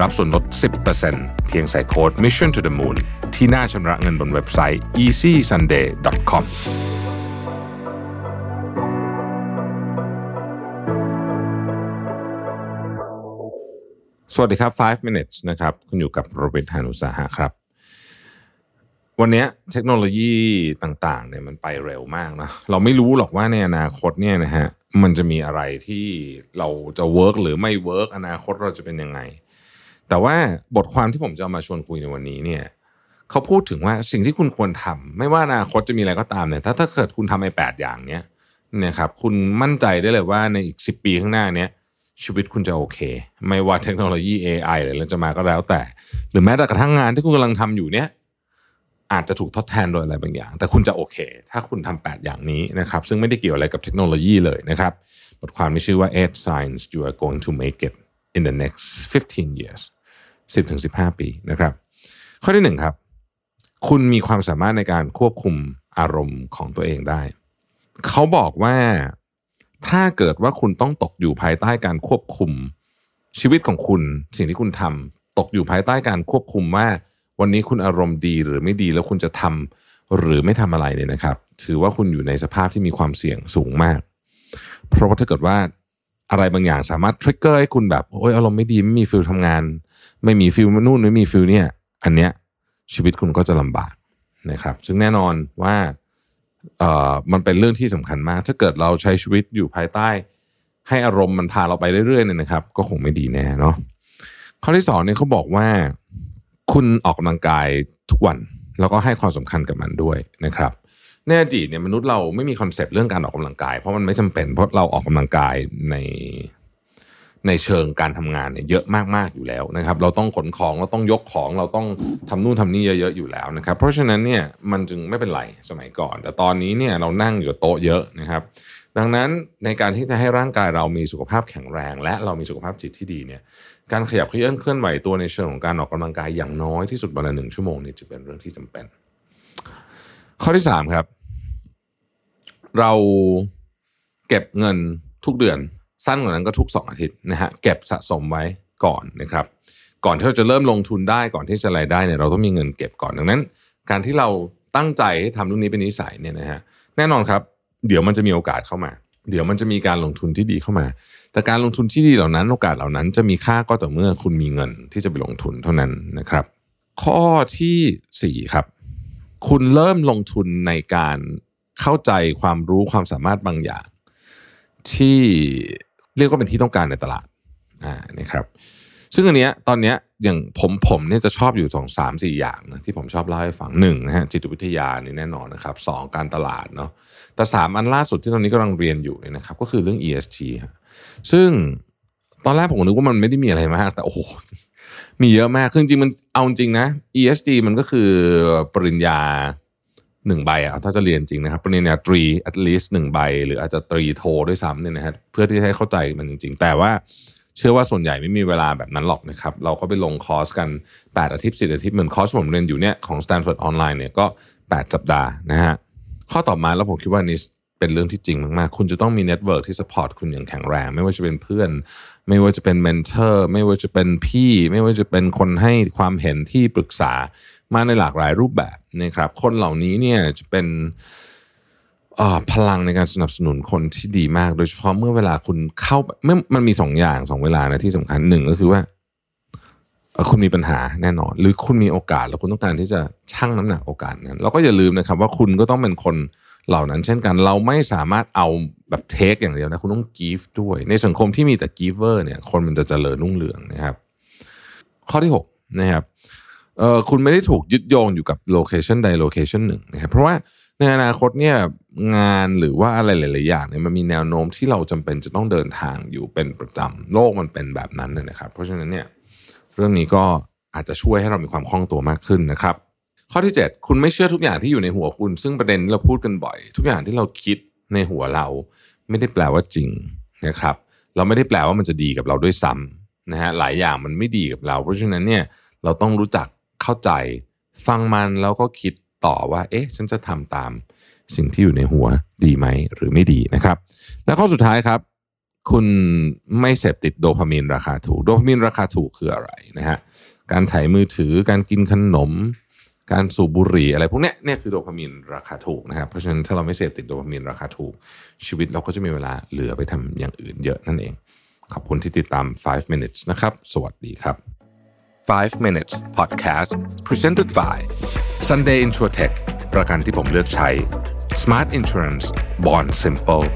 รับส่วนลด 10%เพียงใส่โค้ด Mission to the Moon ที่หน้าชำระเงินบนเว็บไซต์ easysunday.com สวัสดีครับ 5 minutes นะครับ คุณอยู่กับโรเบิร์ตฮานุสาหะครับ วันนี้เทคโนโลยีต่างๆเนี่ยมันไปเร็วมากนะ เราไม่รู้หรอกว่าในอนาคตเนี่ยนะฮะ มันจะมีอะไรที่เราจะ work หรือไม่ work อนาคตเราจะเป็นยังไง แต่ว่าบทความที่ผมจะเอามาชวนคุยในวันนี้เนี่ยเขาพูดถึงว่าสิ่งที่คุณควรทำไม่ว่าอนาคตจะมีอะไรก็ตามเนี่ยถ้าถ้าเกิดคุณทำไอ้แปดอย่างเนี้ยเนี่ยครับคุณมั่นใจได้เลยว่าในอีก 10 ปีข้างหน้าเนี้ยชีวิตคุณจะโอเค ไม่ว่าเทคโนโลยี AI หรืออะไรจะมาก็แล้วแต่ หรือแม้แต่กระทั่งงานที่คุณกำลังทำอยู่เนี้ยอาจจะถูกทดแทนโดยอะไรบางอย่าง แต่คุณจะโอเค ถ้าคุณทำ8อย่างนี้นะครับซึ่งไม่ได้เกี่ยวอะไรกับเทคโนโลยีเลยนะครับบทความมีชื่อว่า eight signs you are going to make it in the next 15 years 10ถึง15 ปีนะครับ ข้อที่หนึ่งครับ คุณมีความสามารถในการควบคุมอารมณ์ของตัวเองได้ เขาบอกว่าถ้าเกิดว่าคุณต้องตกอยู่ภายใต้การควบคุม ชีวิตของคุณสิ่งที่คุณทำตกอยู่ภายใต้การควบคุมว่า วันนี้คุณอารมณ์ดีหรือไม่ดีแล้วคุณจะทำหรือไม่ทำอะไรเนี่ยนะครับ ถือว่าคุณอยู่ในสภาพที่มีความเสี่ยงสูงมาก เพราะว่าถ้าเกิดว่า อะไรบางอย่างสามารถ trigger ให้คุณแบบโอ้ยอารมณ์ไม่ดีไม่มี feel ทำงาน ไม่มี feel นู่นไม่มี feel เนี่ย อันเนี้ยชีวิตคุณก็จะลำบากนะครับ ซึ่งแน่นอนว่าเอ่อมันเป็นเรื่องที่สำคัญมาก ถ้าเกิดเราใช้ชีวิตอยู่ภายใต้ ให้อารมณ์มันพาเราไปเรื่อยๆเนี่ยนะครับ ก็คงไม่ดีแน่เนาะข้อที่สองเนี่ยเขาบอกว่าคุณออกกำลังกายทุกวัน แล้วก็ให้ความสำคัญกับมันด้วยนะครับ ในอดีตเนี่ยมนุษย์เราไม่มี concept เรื่องการออกกำลังกาย เพราะมันไม่จำเป็นเพราะเราออกกำลังกายในในเชิงการทำงานเนี่ยเยอะมากๆอยู่แล้วนะครับ เราต้องขนของเราต้องยกของเราต้องทำนู่นทำนี่เยอะๆอยู่แล้วนะครับ เพราะฉะนั้นเนี่ยมันจึงไม่เป็นไรสมัยก่อน แต่ตอนนี้เนี่ยเรานั่งอยู่โต๊ะเยอะนะครับ ดังนั้นในการที่จะให้ร่างกายเรามีสุขภาพแข็งแรง และเรามีสุขภาพจิตที่ดีเนี่ยการขยับเขยื้อนเคลื่อนไหวตัวในเชิงของการออกกำลังกายอย่างน้อยที่สุดวันละหนึ่งชั่วโมงนี่จะเป็นเรื่องที่จำเป็น ข้อที่สามครับ เราเก็บเงินทุกเดือน สั้นกว่านั้นก็ทุก 2 อาทิตย์นะฮะเก็บสะสมไว้ก่อนนะครับ ก่อนที่เราจะเริ่มลงทุนได้ก่อนที่จะรายได้เนี่ยเราต้องมีเงินเก็บก่อนดังนั้น การที่เราตั้งใจให้ทำเรื่องนี้เป็นนิสัยเนี่ยนะฮะแน่นอนครับ เดี๋ยวมันจะมีโอกาสเข้ามา เดี๋ยวมันจะมีการลงทุนที่ดีเข้ามา แต่การลงทุนที่ดีเหล่านั้น โอกาสเหล่านั้นจะมีค่าก็ต่อเมื่อคุณมีเงินที่จะไปลงทุนเท่านั้นนะครับ ข้อที่สี่ครับ คุณเริ่มลงทุนในการเข้าใจความรู้ความสามารถบางอย่าง ที่เรียกว่าเป็นที่ต้องการในตลาดอ่านะครับ ซึ่งอันเนี้ยตอนเนี้ยอย่างผมผมเนี่ยจะชอบอยู่สองสามสี่อย่างนะที่ผมชอบเล่าให้ฟังหนึ่งนะฮะจิตวิทยานี่แน่นอนนะครับสองการตลาดเนาะแต่สามอันล่าสุดที่ตอนนี้กำลังเรียนอยู่เนี่ยนะครับ ก็คือเรื่อง ESG ฮะซึ่งตอนแรกผมนึกว่ามันไม่ได้มีอะไรมาก แต่โอ้โห มีเยอะมากคือจริงมันเอาจริงนะ ESG มันก็คือปริญญาหนึ่งใบอะถ้าจะเรียนจริงนะครับปริญญาตรี at least หนึ่งใบ หรืออาจจะตรีโทด้วยซ้ำเนี่ยนะฮะเพื่อที่จะให้เข้าใจมันจริง ๆ แต่ว่าเชื่อว่าส่วนใหญ่ไม่มีเวลาแบบนั้นหรอกนะครับ เราก็ไปลงคอร์สกัน 8 อาทิตย์ 10 อาทิตย์ เหมือนคอร์สผมเรียนอยู่เนี่ยของ Stanford ออนไลน์เนี่ยก็ 8 สัปดาห์นะฮะข้อต่อมาแล้วผมคิดว่านี่ เป็นเรื่องที่จริงมากๆ คุณจะต้องมี network ที่ support คุณอย่างแข็งแรง ไม่ว่าจะเป็นเพื่อน ไม่ว่าจะเป็น mentor ไม่ว่าจะเป็นพี่ ไม่ว่าจะเป็นคนให้ความเห็นที่ปรึกษามาในหลากหลายรูปแบบนะครับ คนเหล่านี้เนี่ยจะเป็นพลังในการสนับสนุนคนที่ดีมาก โดยเฉพาะเมื่อเวลาคุณเข้าเมื่อมันมีสองอย่างสองเวลานะที่สำคัญหนึ่งก็คือว่าคุณมีปัญหาแน่นอน หรือคุณมีโอกาสแล้วคุณต้องการที่จะชั่งน้ำหนักโอกาสนั้นแล้วก็อย่าลืมนะครับ ว่าคุณก็ต้องเป็นคน เหล่านั้นเช่นกันเราไม่สามารถเอาแบบ take อย่างเดียวนะคุณต้อง give ด้วย ในสังคมที่มีแต่ giver เนี่ยคนมันจะเจริญรุ่งเรืองนะครับ ข้อที่6นะครับเออคุณไม่ได้ถูกยึดโยงอยู่กับ location ใด location หนึ่งนะครับเพราะว่าในอนาคตเนี่ยงานหรือว่าอะไรหลาย ๆ อย่างเนี่ยมันมีแนวโน้มที่เราจำเป็นจะต้องเดินทางอยู่เป็นประจำโลกมันเป็นแบบนั้นนะครับ เพราะฉะนั้นเนี่ยเรื่องนี้ก็อาจจะช่วยให้เรามีความคล่องตัวมากขึ้นนะครับ ข้อที่ 7 คุณไม่เชื่อทุกอย่างที่อยู่ในหัวคุณ ซึ่งประเด็นเราพูดกันบ่อย ทุกอย่างที่เราคิดในหัวเรา ไม่ได้แปลว่าจริงนะครับ เราไม่ได้แปลว่ามันจะดีกับเราด้วยซ้ำนะฮะหลายอย่างมันไม่ดีกับเรา เพราะฉะนั้นเนี่ยเราต้องรู้จักเข้าใจฟังมันแล้วก็คิดต่อว่า เอ๊ะ ฉันจะทำตามสิ่งที่อยู่ในหัวดีไหมหรือไม่ดีนะครับ และข้อสุดท้ายครับ คุณไม่เสพติดโดพามีนราคาถูก โดพามีนราคาถูกคืออะไรนะฮะการถ่ายมือถือการกินขนม การสูบบุหรี่อะไรพวกเนี้ยเนี่ยคือโดพามีนราคาถูกนะครับเพราะฉะนั้นถ้าเราไม่เสพติดโดพามีนราคาถูก ชีวิตเราก็จะมีเวลาเหลือไปทำอย่างอื่นเยอะนั่นเอง ขอบคุณที่ติดตาม 5 minutes นะครับ สวัสดีครับ 5 minutes podcast presented by Sunday Insurtech ประกันที่ผมเลือกใช้ Smart Insurance Bond Simple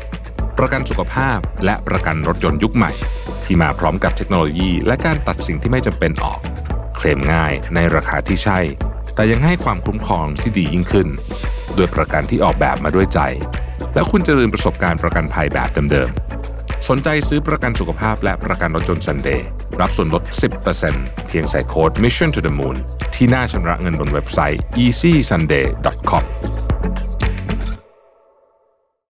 ประกันสุขภาพและประกันรถยนต์ยุคใหม่ ที่มาพร้อมกับเทคโนโลยี และการตัดสิ่งที่ไม่จำเป็นออก เคลมง่ายในราคาที่ใช่ แต่ยังให้ความคุ้มครองที่ดียิ่งขึ้นด้วยประกันที่ออกแบบมาด้วยใจ แล้วคุณจะลืมประสบการณ์ประกันภัยแบบเดิมๆ สนใจซื้อประกันสุขภาพและประกันรถยนต์ซันเดย์รับส่วนลด 10%เพียงใส่โค้ด Mission to the Moon ที่หน้าชำระเงินบนเว็บไซต์ easysunday.com